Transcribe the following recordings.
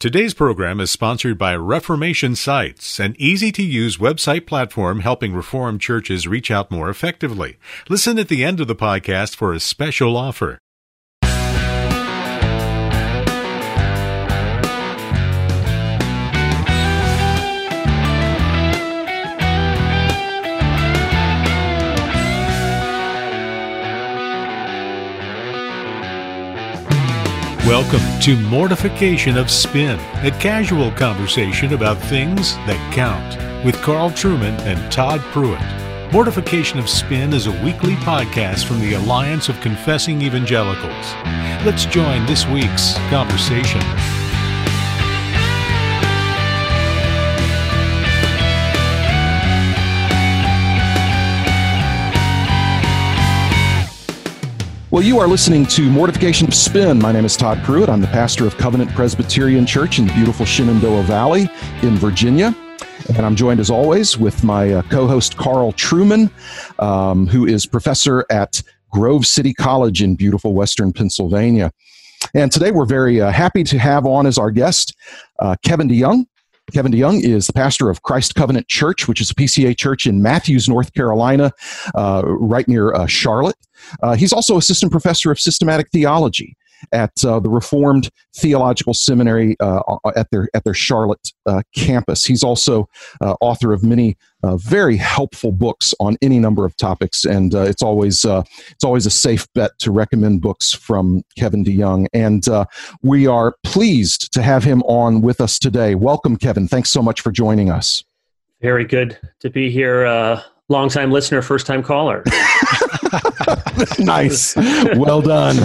Today's program is sponsored by Reformation Sites, an easy to use website platform helping Reformed churches reach out more effectively. Listen at the end of the podcast for a special offer. Welcome to Mortification of Spin, a casual conversation about things that count with Carl Trueman and Todd Pruitt. Mortification of Spin is a weekly podcast from the Alliance of Confessing Evangelicals. Let's join this week's conversation. Well, you are listening to Mortification of Spin. My name is Todd Pruitt. I'm the pastor of Covenant Presbyterian Church in the beautiful Shenandoah Valley in Virginia. And I'm joined as always with my uh, co host, Carl Trueman, um, who is professor at Grove City College in beautiful Western Pennsylvania. And today we're very uh, happy to have on as our guest uh, Kevin DeYoung. Kevin DeYoung is the pastor of Christ Covenant Church, which is a PCA church in Matthews, North Carolina, uh, right near uh, Charlotte. Uh, he's also assistant professor of systematic theology at uh, the Reformed Theological Seminary uh, at their at their Charlotte uh, campus. He's also uh, author of many uh, very helpful books on any number of topics, and uh, it's always it's always a safe bet to recommend books from Kevin DeYoung. And we are pleased to have him on with us today. Welcome, Kevin. Thanks so much for joining us. Very good to be here. long time listener, first time caller. nice. Well done.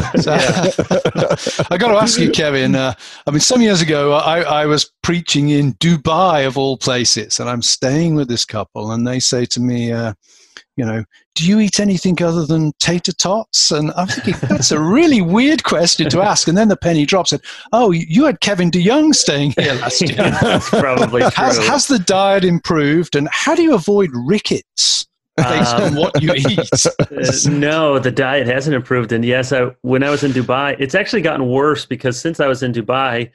I got to ask you, Kevin. Uh, I mean, some years ago, I, I was preaching in Dubai, of all places, and I'm staying with this couple, and they say to me, uh, you know, do you eat anything other than tater tots? And I'm thinking, that's a really weird question to ask. And then the penny drops and, oh, you had Kevin DeYoung staying here last year. that's probably true. Has, has the diet improved? And how do you avoid rickets? Based um, on what you eat. uh, no, the diet hasn't improved. And yes, I, when I was in Dubai, it's actually gotten worse because since I was in Dubai,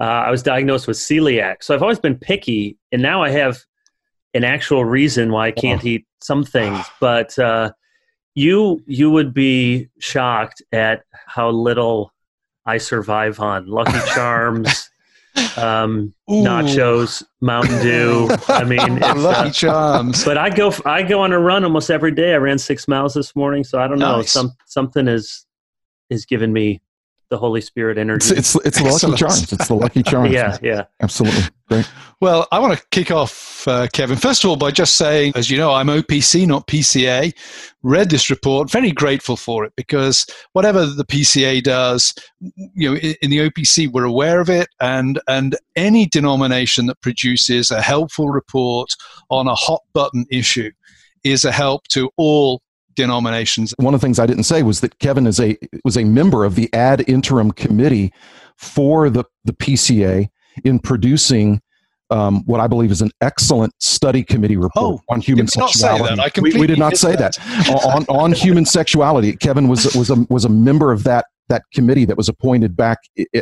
uh, I was diagnosed with celiac. So I've always been picky, and now I have an actual reason why I can't oh. eat some things. But uh, you you would be shocked at how little I survive on Lucky Charms um, nachos, Mountain Dew. I mean, Lucky uh, Charms. But I go, I go on a run almost every day. I ran six miles this morning, so I don't know. Nice. Some something is is giving me the Holy Spirit energy. It's it's, it's the Lucky Charms. It's the Lucky Charms. yeah, yeah, absolutely. Great. Well, I want to kick off, uh, Kevin. First of all, by just saying, as you know, I'm OPC, not PCA. Read this report, very grateful for it because whatever the PCA does, you know, in, in the OPC, we're aware of it, and and any denomination that produces a helpful report on a hot button issue is a help to all denominations. One of the things I didn't say was that Kevin is a was a member of the ad interim committee for the, the PCA in producing um, what I believe is an excellent study committee report oh, on human sexuality. We, we, did not say that, that. on, on human sexuality. Kevin was was a was a member of that that committee that was appointed back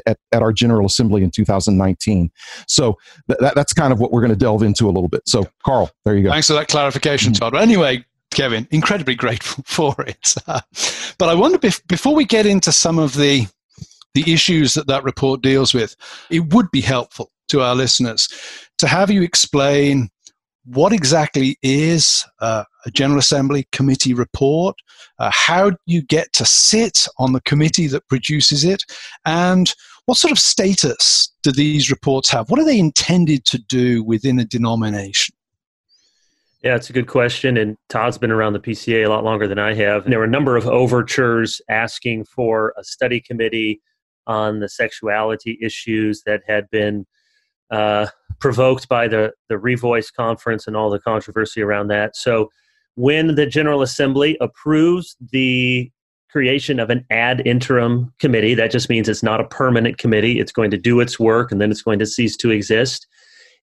at, at our General Assembly in 2019. So th- that, that's kind of what we're going to delve into a little bit. So, Carl, there you go. Thanks for that clarification, mm-hmm. Todd. But anyway, Kevin. Incredibly grateful for it. Uh, but I wonder if, before we get into some of the the issues that that report deals with, it would be helpful to our listeners to have you explain what exactly is uh, a General Assembly committee report, uh, how you get to sit on the committee that produces it, and what sort of status do these reports have? What are they intended to do within a denomination? Yeah, it's a good question. And Todd's been around the PCA a lot longer than I have. And there were a number of overtures asking for a study committee on the sexuality issues that had been uh, provoked by the, the Revoice conference and all the controversy around that. So when the General Assembly approves the creation of an ad interim committee, that just means it's not a permanent committee. It's going to do its work and then it's going to cease to exist.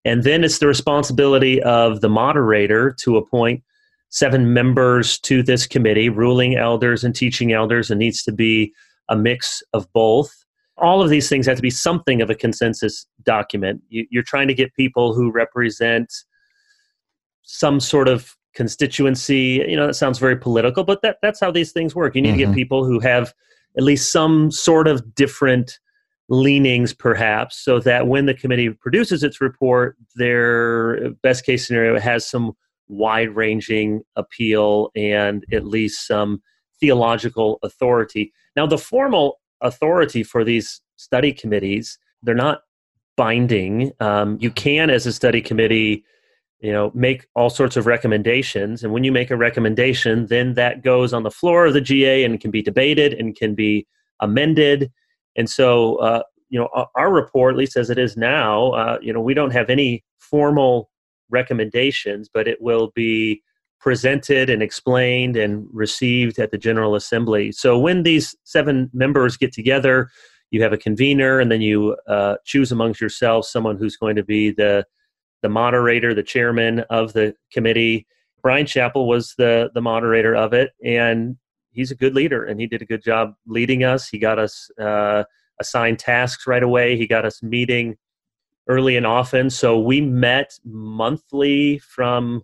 And then it's the responsibility of the moderator to appoint seven members to this committee, ruling elders and teaching elders. It needs to be a mix of both. all of these things have to be something of a consensus document. You, you're trying to get people who represent some sort of constituency. You know, that sounds very political, but that, that's how these things work. You need mm-hmm. to get mm-hmm. people who have at least some sort of different leanings, perhaps, so that when the committee produces its report, their best case scenario has some wide ranging appeal and at least some theological authority. Now, the formal authority for these study committees, they're not binding. Um, you can, as a study committee, you know, make all sorts of recommendations. And when you make a recommendation, then that goes on the floor of the GA and can be debated and can be amended. And so, uh, you know, our report, at least as it is now, uh, you know, we don't have any formal recommendations, but it will be presented and explained and received at the General Assembly. So when these seven members get together, you have a convener, and then you uh, choose amongst yourselves someone who's going to be the the moderator, the chairman of the committee. Bryan Chapell was the the moderator of it, and he's a good leader, and he did a good job leading us. He got us uh, assigned tasks right away. He got us meeting early and often. So we met monthly from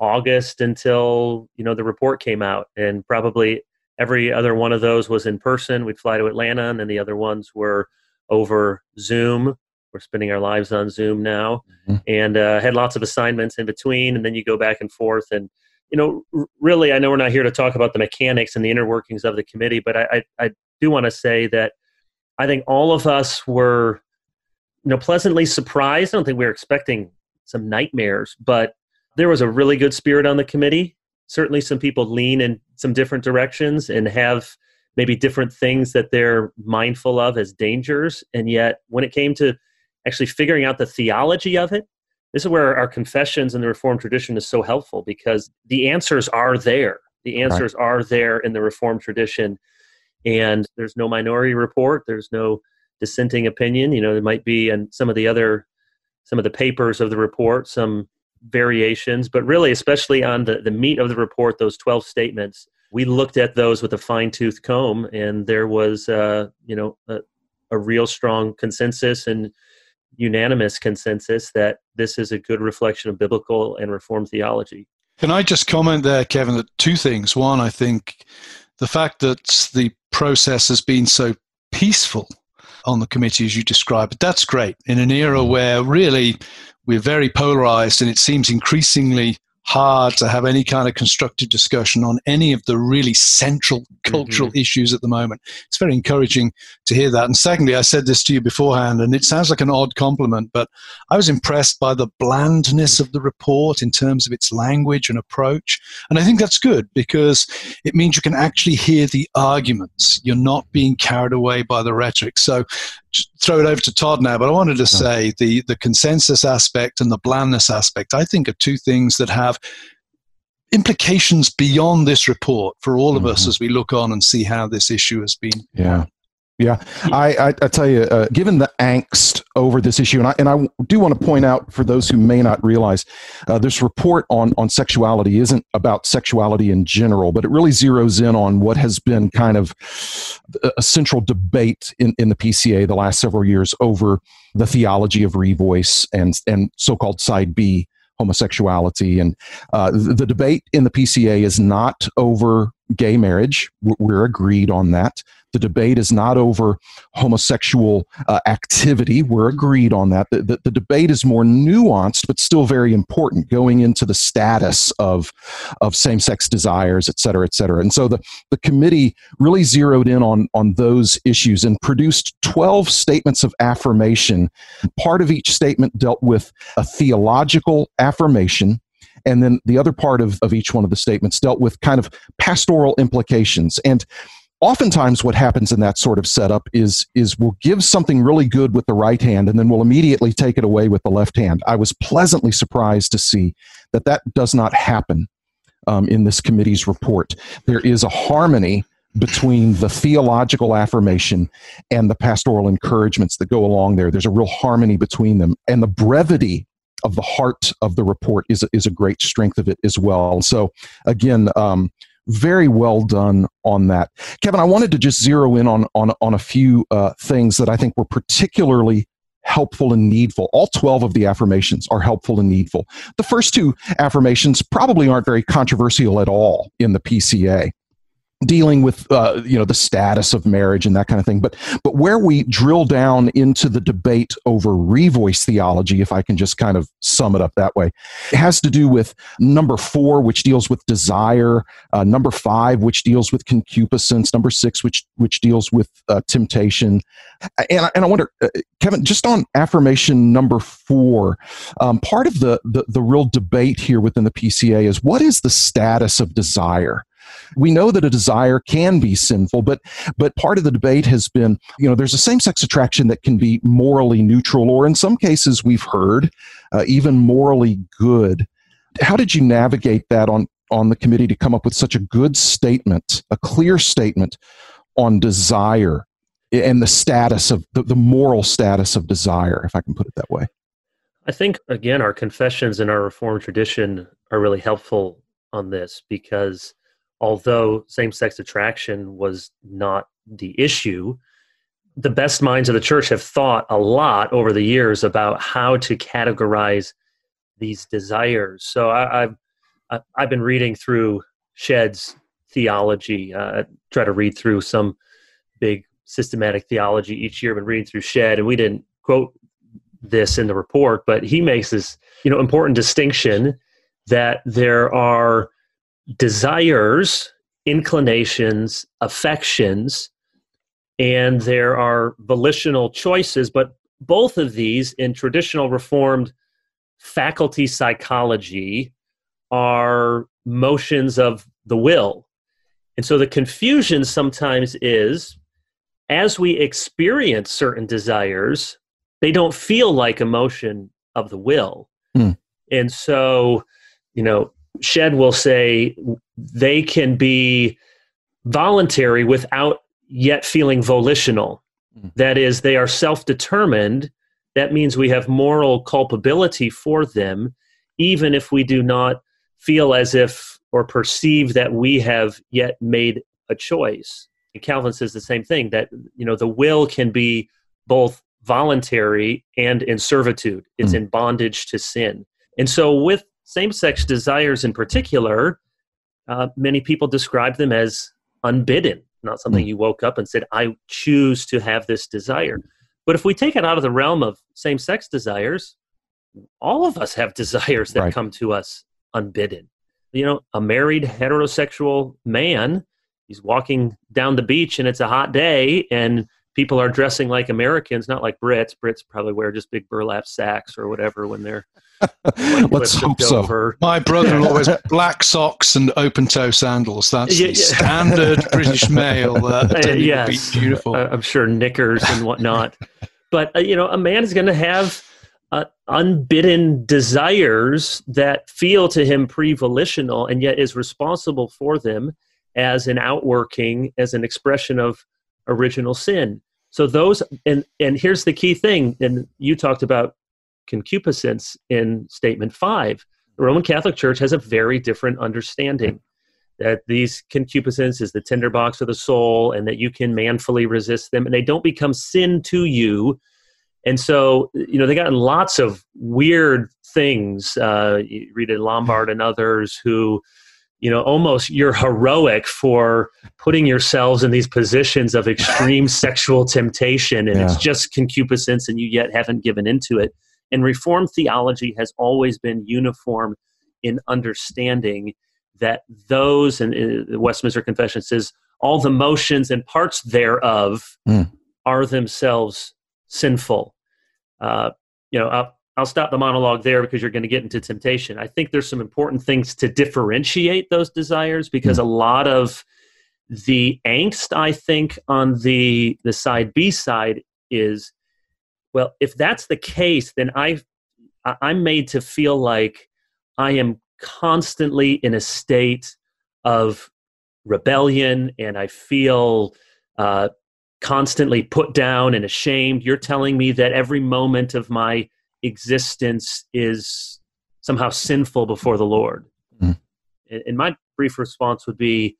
August until you know the report came out, and probably every other one of those was in person. We'd fly to Atlanta, and then the other ones were over Zoom. We're spending our lives on Zoom now, mm-hmm. and uh, had lots of assignments in between, and then you go back and forth. And you know, really, I know we're not here to talk about the mechanics and the inner workings of the committee, but I, I, I do want to say that I think all of us were, you know, pleasantly surprised. I don't think we were expecting some nightmares, but there was a really good spirit on the committee. Certainly, some people lean in some different directions and have maybe different things that they're mindful of as dangers. And yet, when it came to actually figuring out the theology of it, this is where our confessions and the Reformed tradition is so helpful because the answers are there. The answers right. are there in the Reformed tradition. And there's no minority report, there's no dissenting opinion. You know, there might be in some of the other, some of the papers of the report, some variations, but really, especially on the, the meat of the report, those 12 statements, we looked at those with a fine tooth comb, and there was, uh, you know, a, a real strong consensus and unanimous consensus that this is a good reflection of biblical and reformed theology. Can I just comment there, Kevin, that two things. One, I think the fact that the process has been so peaceful on the committee as you described, that's great in an era where really we're very polarized and it seems increasingly hard to have any kind of constructive discussion on any of the really central cultural mm-hmm. issues at the moment. It's very encouraging to hear that. And secondly, I said this to you beforehand, and it sounds like an odd compliment, but I was impressed by the blandness of the report in terms of its language and approach. And I think that's good because it means you can actually hear the arguments. You're not being carried away by the rhetoric. So throw it over to Todd now, but I wanted to say the, the consensus aspect and the blandness aspect, I think, are two things that have implications beyond this report for all of mm-hmm. us as we look on and see how this issue has been. Yeah. Yeah, I, I, I tell you, uh, given the angst over this issue, and I, and I do want to point out for those who may not realize, uh, this report on, on sexuality isn't about sexuality in general, but it really zeroes in on what has been kind of a central debate in, in the PCA the last several years over the theology of revoice and, and so called side B homosexuality. And uh, the, the debate in the PCA is not over gay marriage. We're agreed on that. The debate is not over homosexual uh, activity. We're agreed on that. The, the, the, debate is more nuanced, but still very important, going into the status of, of same sex desires, et cetera, et cetera. And so the, the committee really zeroed in on, on those issues and produced 12 statements of affirmation. Part of each statement dealt with a theological affirmation and then the other part of, of each one of the statements dealt with kind of pastoral implications. And oftentimes what happens in that sort of setup is is we'll give something really good with the right hand and then we'll immediately take it away with the left hand. I was pleasantly surprised to see that that does not happen um, in this committee's report. There is a harmony between the theological affirmation and the pastoral encouragements that go along there. There's a real harmony between them. And the brevity of the heart of the report is, is a great strength of it as well so again um, very well done on that. Kevin, I wanted to just zero in on, on, on a few uh, things that I think were particularly helpful and needful. All 12 of the affirmations are helpful and needful. The first two affirmations probably aren't very controversial at all in the PCA dealing with uh, you know the status of marriage and that kind of thing. But but where we drill down into the debate over revoice theology if i can just kind of sum it up that way it has to do with number four which deals with desire uh, number five which deals with concupiscence number six which which deals with uh, temptation. And, and i wonder uh, kevin just on affirmation number four um, part of the, the the real debate here within the pca is what is the status of desire we know that a desire can be sinful, but but part of the debate has been, you know, there's a same-sex attraction that can be morally neutral, or in some cases, we've heard uh, even morally good. How did you navigate that on on the committee to come up with such a good statement, a clear statement on desire and the status of the, the moral status of desire, if I can put it that way? I think again, our confessions and our Reformed tradition are really helpful on this because although same sex attraction was not the issue, the best minds of the church have thought a lot over the years about how to categorize these desires. So I, have I've been reading through Shedd's theology. Uh, try to read through some big systematic theology each year. I've been reading through Shed, and we didn't quote this in the report, but he makes this you know important distinction that there are desires, inclinations, affections, and there are volitional choices, but both of these in traditional Reformed faculty psychology are motions of the will. And so the confusion sometimes is as we experience certain desires, they don't feel like emotion of the will. Mm. And so, you know, Shedd will say they can be voluntary without yet feeling volitional. Mm. That is, they are self determined. That means we have moral culpability for them, even if we do not feel as if or perceive that we have yet made a choice. And Calvin says the same thing that you know the will can be both voluntary and in servitude. It's mm. in bondage to sin. And so with same sex desires, in particular, uh, many people describe them as unbidden, not something mm. you woke up and said, I choose to have this desire. But if we take it out of the realm of same sex desires, all of us have desires that right. come to us unbidden. You know, a married heterosexual man, he's walking down the beach and it's a hot day and people are dressing like Americans, not like Brits. Brits probably wear just big burlap sacks or whatever when they're Let's hope so. Over. My brother-in-law wears black socks and open-toe sandals. That's yeah, the yeah. standard British male. Uh, uh, yes, beautiful. Uh, I'm sure knickers and whatnot. but uh, you know, a man is going to have uh, unbidden desires that feel to him pre-volitional, and yet is responsible for them as an outworking, as an expression of original sin. So those, and and here's the key thing. And you talked about concupiscence in statement five. The Roman Catholic Church has a very different understanding that these concupiscence is the tinderbox of the soul and that you can manfully resist them and they don't become sin to you. And so, you know, they got lots of weird things. Uh, you read in Lombard and others who, you know, almost you're heroic for putting yourselves in these positions of extreme sexual temptation and yeah. it's just concupiscence and you yet haven't given into it. And Reformed theology has always been uniform in understanding that those, and uh, the Westminster Confession says, all the motions and parts thereof mm. are themselves sinful. Uh, you know, I'll, stop the monologue there because you're going to get into temptation. I think there's some important things to differentiate those desires because mm. a lot of the angst, I think, on the the side B side is well, if that's the case, then I I'm made to feel like I am constantly in a state of rebellion and I feel uh, constantly put down and ashamed. You're telling me that every moment of my existence is somehow sinful before the Lord. Mm. In my brief response would be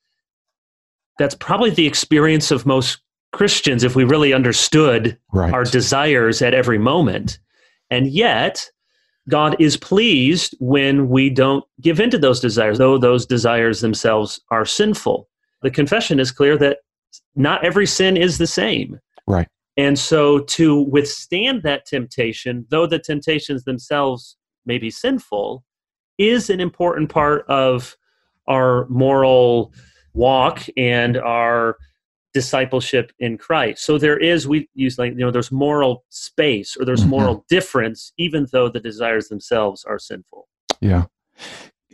that's probably the experience of most Christians if we really understood right. our desires at every moment. And yet, God is pleased when we don't give in to those desires, though those desires themselves are sinful. The confession is clear that not every sin is the same. Right. And so to withstand that temptation, though the temptations themselves may be sinful, is an important part of our moral walk and our discipleship in Christ. So there is we use like you know there's moral space or there's mm-hmm. moral difference even though the desires themselves are sinful. Yeah.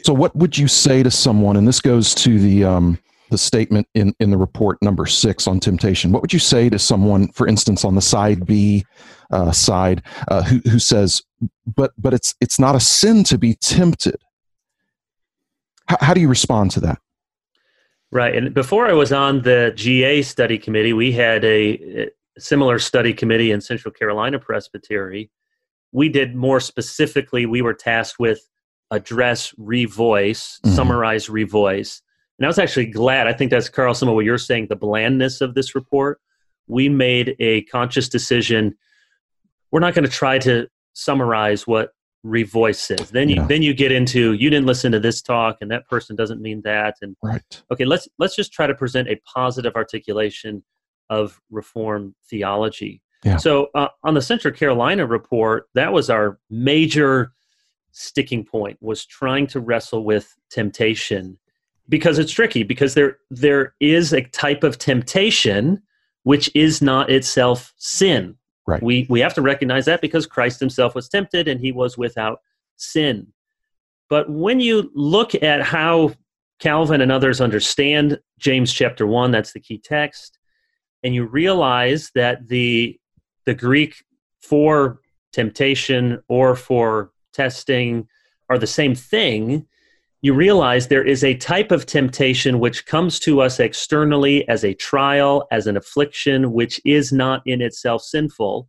So what would you say to someone and this goes to the um the statement in in the report number 6 on temptation. What would you say to someone for instance on the side B uh, side uh, who who says but but it's it's not a sin to be tempted. How, how do you respond to that? Right. And before I was on the GA study committee, we had a, a similar study committee in Central Carolina Presbytery. We did more specifically, we were tasked with address, revoice, mm-hmm. summarize, revoice. And I was actually glad. I think that's, Carl, some of what you're saying, the blandness of this report. We made a conscious decision. We're not going to try to summarize what revoice is. Then you yeah. then you get into you didn't listen to this talk and that person doesn't mean that and right. okay, let's let's just try to present a positive articulation of reform theology. Yeah. So uh, on the Central Carolina report, that was our major sticking point was trying to wrestle with temptation because it's tricky because there there is a type of temptation which is not itself sin Right. We we have to recognize that because Christ himself was tempted and he was without sin. But when you look at how Calvin and others understand James chapter 1, that's the key text, and you realize that the the Greek for temptation or for testing are the same thing, you realize there is a type of temptation which comes to us externally as a trial, as an affliction, which is not in itself sinful.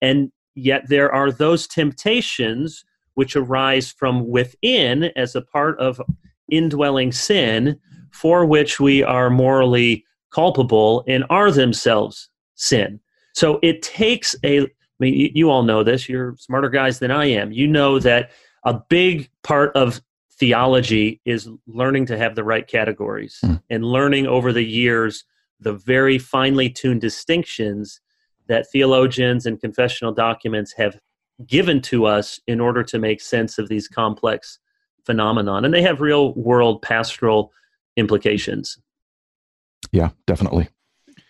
And yet there are those temptations which arise from within as a part of indwelling sin for which we are morally culpable and are themselves sin. So it takes a, I mean, you all know this, you're smarter guys than I am. You know that a big part of theology is learning to have the right categories mm. and learning over the years the very finely tuned distinctions that theologians and confessional documents have given to us in order to make sense of these complex phenomenon. And they have real world pastoral implications. Yeah definitely.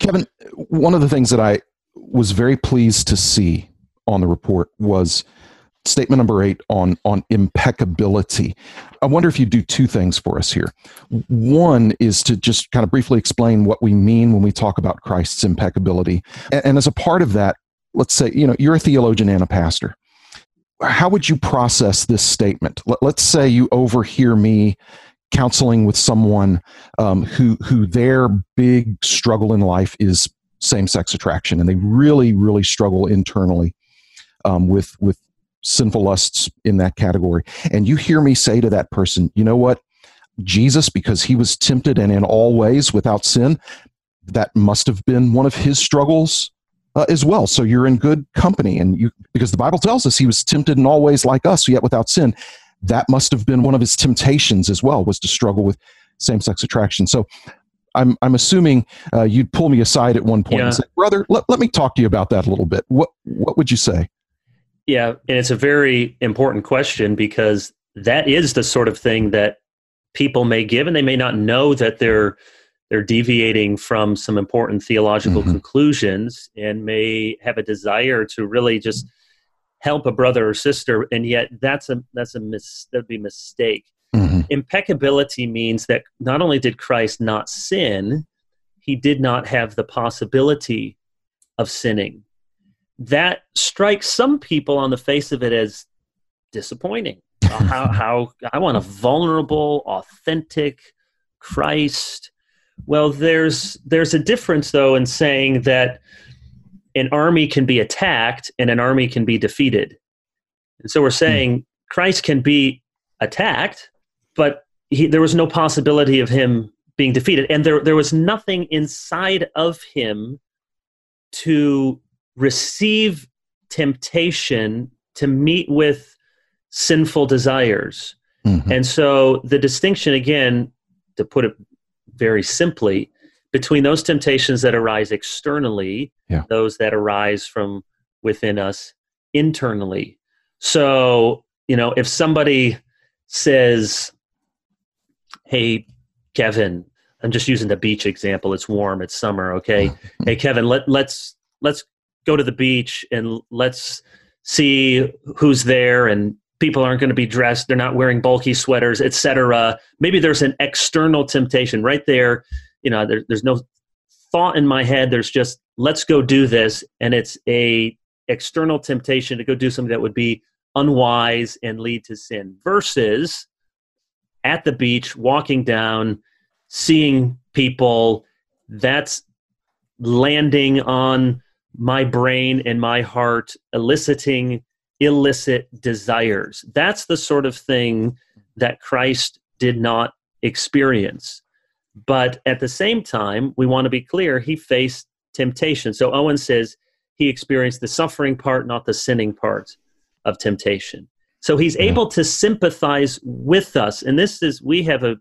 Kevin one of the things that i was very pleased to see on the report was statement number eight on on impeccability. I wonder if you do two things for us here. One is to just kind of briefly explain what we mean when we talk about christ's impeccability. And, and as a part of that let's say you know you're a theologian and a pastor. How would you process this statement? Let, us say you overhear me counseling with someone um, who who their big struggle in life is same-sex attraction and they really really struggle internally um, with with sinful lusts in that category. And you hear me say to that person, you know what? Jesus, because he was tempted and in all ways without sin, that must have been one of his struggles uh, as well. So you're in good company. And you, because the Bible tells us he was tempted in all ways like us, yet without sin. That must have been one of his temptations as well, was to struggle with same sex attraction. So I'm, I'm assuming uh, you'd pull me aside at one point yeah. and say, brother, let, let me talk to you about that a little bit. What, what would you say? Yeah, and it's a very important question because that is the sort of thing that people may give and they may not know that they're they're deviating from some important theological mm-hmm. conclusions and may have a desire to really just help a brother or sister and yet that's a that's a mis that'd be a mistake mm-hmm. impeccability means that not only did christ not sin he did not have the possibility of sinning that strikes some people on the face of it as disappointing. uh, how, how I want a vulnerable, authentic Christ. Well, there's there's a difference though in saying that an army can be attacked and an army can be defeated. And so we're hmm. saying Christ can be attacked, but he, there was no possibility of him being defeated. And there, there was nothing inside of him to receive temptation to meet with sinful desires. Mm-hmm. And so the distinction, again, to put it very simply, between those temptations that arise externally, yeah. those that arise from within us internally. So, you know, if somebody says, Hey, Kevin, I'm just using the beach example. It's warm, it's summer, okay? hey Kevin, let let's let's go to the beach and let's see who's there and people aren't going to be dressed they're not wearing bulky sweaters etc maybe there's an external temptation right there. You know there, there's no thought in my head. There's just let's go do this. And it's a external temptation to go do something that would be unwise and lead to sin versus at the beach walking down seeing people that's landing on my brain and my heart eliciting illicit desires. That's the sort of thing that Christ did not experience. But at the same time, we want to be clear, he faced temptation. So Owen says he experienced the suffering part, not the sinning part of temptation. So he's yeah. able to sympathize with us. And this is, we have a,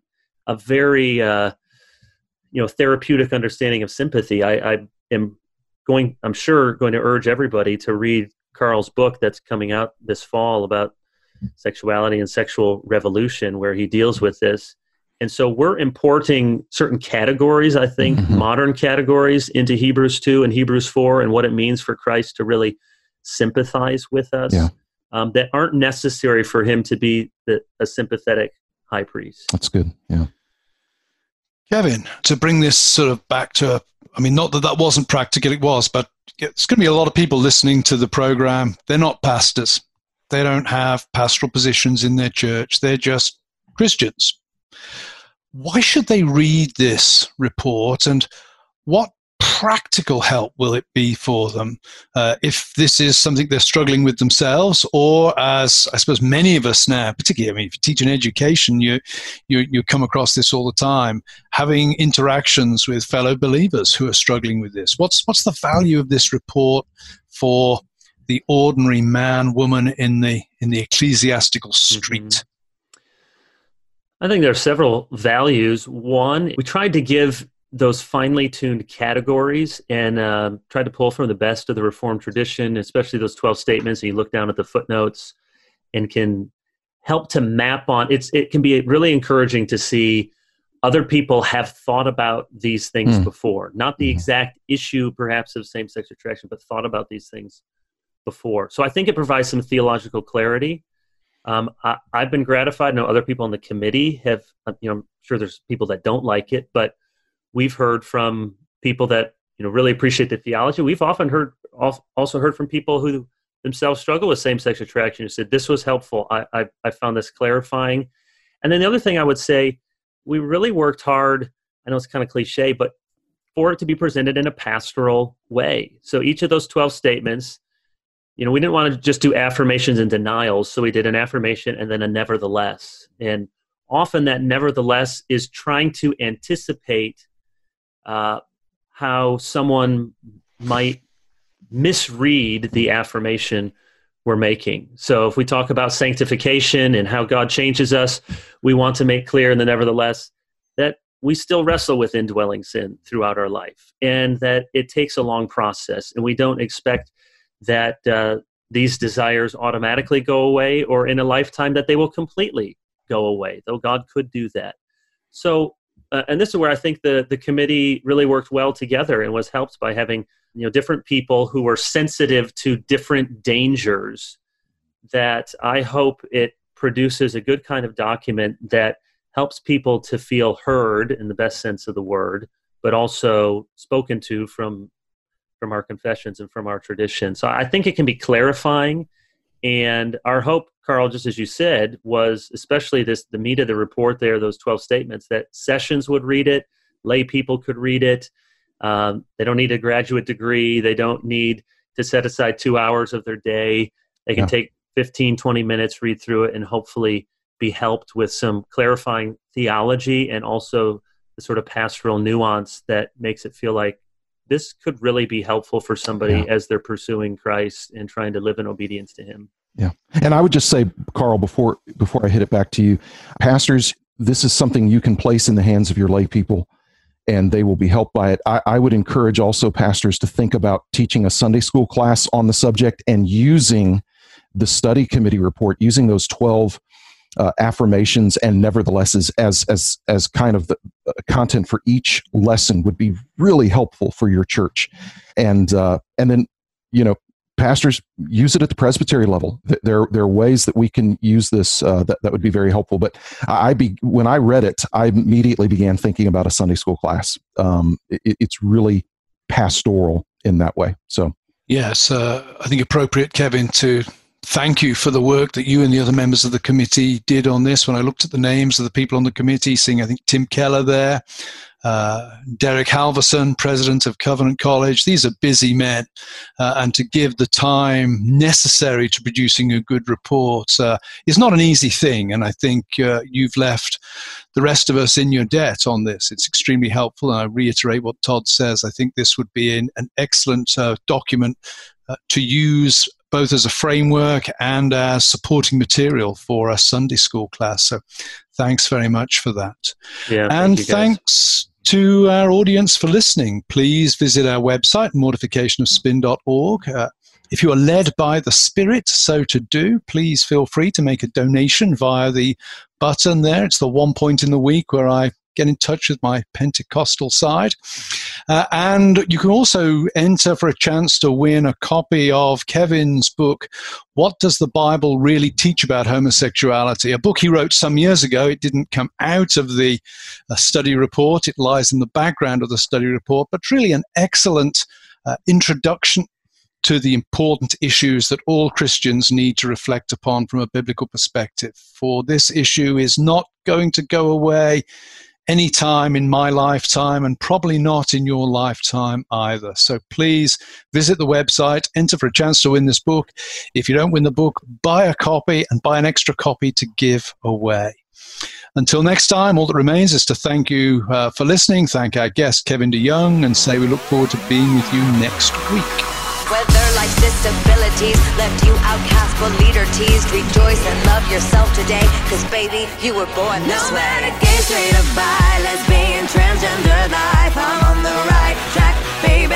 a very, uh, you know, therapeutic understanding of sympathy. I, I am going, I'm sure, going to urge everybody to read Carl's book that's coming out this fall about sexuality and sexual revolution, where he deals with this. And so we're importing certain categories, I think, mm-hmm. modern categories into Hebrews 2 and Hebrews 4 and what it means for Christ to really sympathize with us yeah. um, that aren't necessary for him to be the, a sympathetic high priest. That's good. Yeah. Kevin, to bring this sort of back to, I mean, not that that wasn't practical, it was, but it's going to be a lot of people listening to the program. They're not pastors. They don't have pastoral positions in their church. They're just Christians. Why should they read this report and what practical help will it be for them uh, if this is something they're struggling with themselves, or as I suppose many of us now, particularly, I mean, if you teach in education, you, you you come across this all the time, having interactions with fellow believers who are struggling with this. What's what's the value of this report for the ordinary man, woman in the in the ecclesiastical mm-hmm. street? Mm-hmm. I think there are several values. One, we tried to give those finely tuned categories and uh, try to pull from the best of the Reformed tradition, especially those 12 statements. And you look down at the footnotes and can help to map on it's it can be really encouraging to see other people have thought about these things mm. before not the mm. exact issue perhaps of same-sex attraction but thought about these things before so i think it provides some theological clarity um, I, have been gratified. I know other people on the committee have, uh, you know, I'm sure there's people that don't like it, but we've heard from people that you know really appreciate the theology. We've often heard also heard from people who themselves struggle with same-sex attraction who said this was helpful. I, I, I found this clarifying. And then the other thing I would say, we really worked hard. I know it's kind of cliche, but for it to be presented in a pastoral way. So each of those 12 statements, you know, we didn't want to just do affirmations and denials. So we did an affirmation and then a nevertheless. And often that nevertheless is trying to anticipate uh, how someone might misread the affirmation we're making. So if we talk about sanctification and how God changes us, we want to make clear in the nevertheless that we still wrestle with indwelling sin throughout our life and that it takes a long process and we don't expect that uh, these desires automatically go away or in a lifetime that they will completely go away, though God could do that. So uh, and this is where I think the the committee really worked well together and was helped by having you know different people who were sensitive to different dangers. That I hope it produces a good kind of document that helps people to feel heard in the best sense of the word, but also spoken to from from our confessions and from our tradition. So I think it can be clarifying and our hope, Carl, just as you said, was especially this the meat of the report there, those 12 statements, that sessions would read it, lay people could read it. Um, they don't need a graduate degree. They don't need to set aside two hours of their day. They can yeah. take 15, 20 minutes, read through it, and hopefully be helped with some clarifying theology and also the sort of pastoral nuance that makes it feel like this could really be helpful for somebody yeah. as they're pursuing Christ and trying to live in obedience to him. Yeah. And I would just say Carl before before I hit it back to you, pastors, this is something you can place in the hands of your lay people and they will be helped by it. I, I, would encourage also pastors to think about teaching a Sunday school class on the subject and using the study committee report, using those 12 uh, affirmations and nevertheless as as as kind of the uh, content for each lesson would be really helpful for your church and uh, and then you know pastors use it at the presbytery level. There there are ways that we can use this uh, that, that would be very helpful. But i be when i read it i immediately began thinking about a sunday school class. Um, it, it's really pastoral in that way. So. Yes uh, i think appropriate kevin to thank you for the work that you and the other members of the committee did on this. When I looked at the names of the people on the committee, seeing I think Tim Keller there, uh, Derek Halvorson, president of Covenant College, these are busy men, uh, and to give the time necessary to producing a good report uh, is not an easy thing. And I think uh, you've left the rest of us in your debt on this. It's extremely helpful, and I reiterate what Todd says. I think this would be an, an excellent uh, document uh, to use both as a framework and as supporting material for a Sunday school class. So thanks very much for that. Yeah, and thank thanks to our audience for listening. Please visit our website, mortificationofspin.org. Uh, if you are led by the Spirit so to do, please feel free to make a donation via the button there. It's the one point in the week where I get in touch with my Pentecostal side. Uh, and you can also enter for a chance to win a copy of Kevin's book, What Does the Bible Really Teach About Homosexuality? A book he wrote some years ago. It didn't come out of the uh, study report, it lies in the background of the study report, but really an excellent uh, introduction to the important issues that all Christians need to reflect upon from a biblical perspective. For this issue is not going to go away any time in my lifetime and probably not in your lifetime either. So please visit the website, enter for a chance to win this book. If you don't win the book, buy a copy and buy an extra copy to give away. Until next time, all that remains is to thank you uh, for listening, thank our guest Kevin DeYoung, and say we look forward to being with you next week. Whether life's disabilities left you outcast but leader teased, rejoice and love yourself today, cause baby, you were born this no way. No matter gay, straight or bi, lesbian, transgender life, I'm on the right track, baby,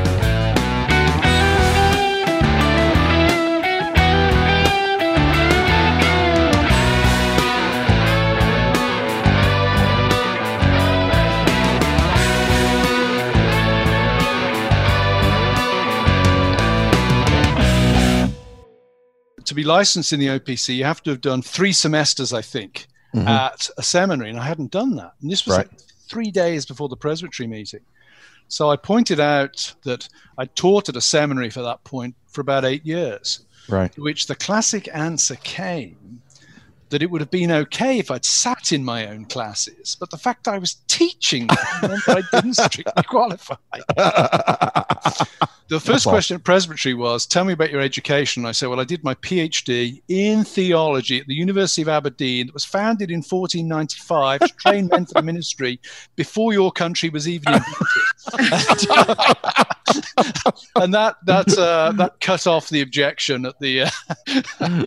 To be licensed in the OPC, you have to have done three semesters, I think, mm-hmm. at a seminary, and I hadn't done that. And this was right. three days before the presbytery meeting. So I pointed out that I taught at a seminary for that point for about eight years. Right. To which the classic answer came that it would have been okay if I'd sat in my own classes, but the fact I was teaching meant that I didn't strictly qualify. the first question at Presbytery was, "Tell me about your education." I said, "Well, I did my PhD in theology at the University of Aberdeen. That was founded in 1495 to train men for the ministry before your country was even invented." and that that uh, that cut off the objection at the. Uh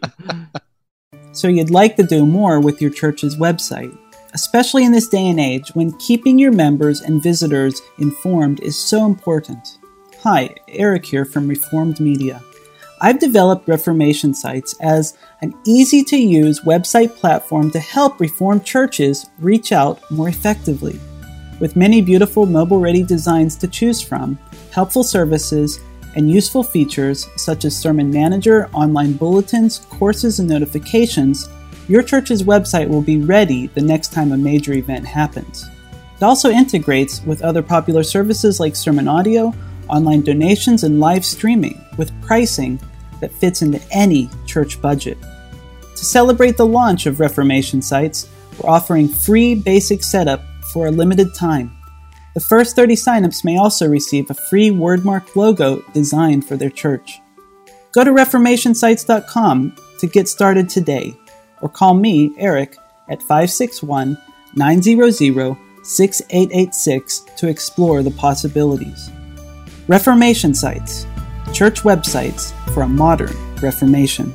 so you'd like to do more with your church's website, especially in this day and age when keeping your members and visitors informed is so important. Hi, Eric here from Reformed Media. I've developed Reformation Sites as an easy to use website platform to help Reformed churches reach out more effectively. With many beautiful mobile ready designs to choose from, helpful services, and useful features such as Sermon Manager, online bulletins, courses, and notifications, your church's website will be ready the next time a major event happens. It also integrates with other popular services like sermon audio, online donations, and live streaming with pricing that fits into any church budget. To celebrate the launch of Reformation Sites, we're offering free basic setup for a limited time. The first 30 signups may also receive a free wordmark logo designed for their church. Go to reformationsites.com to get started today, or call me, Eric, at 561 900 6886 to explore the possibilities. Reformation Sites, church websites for a modern Reformation.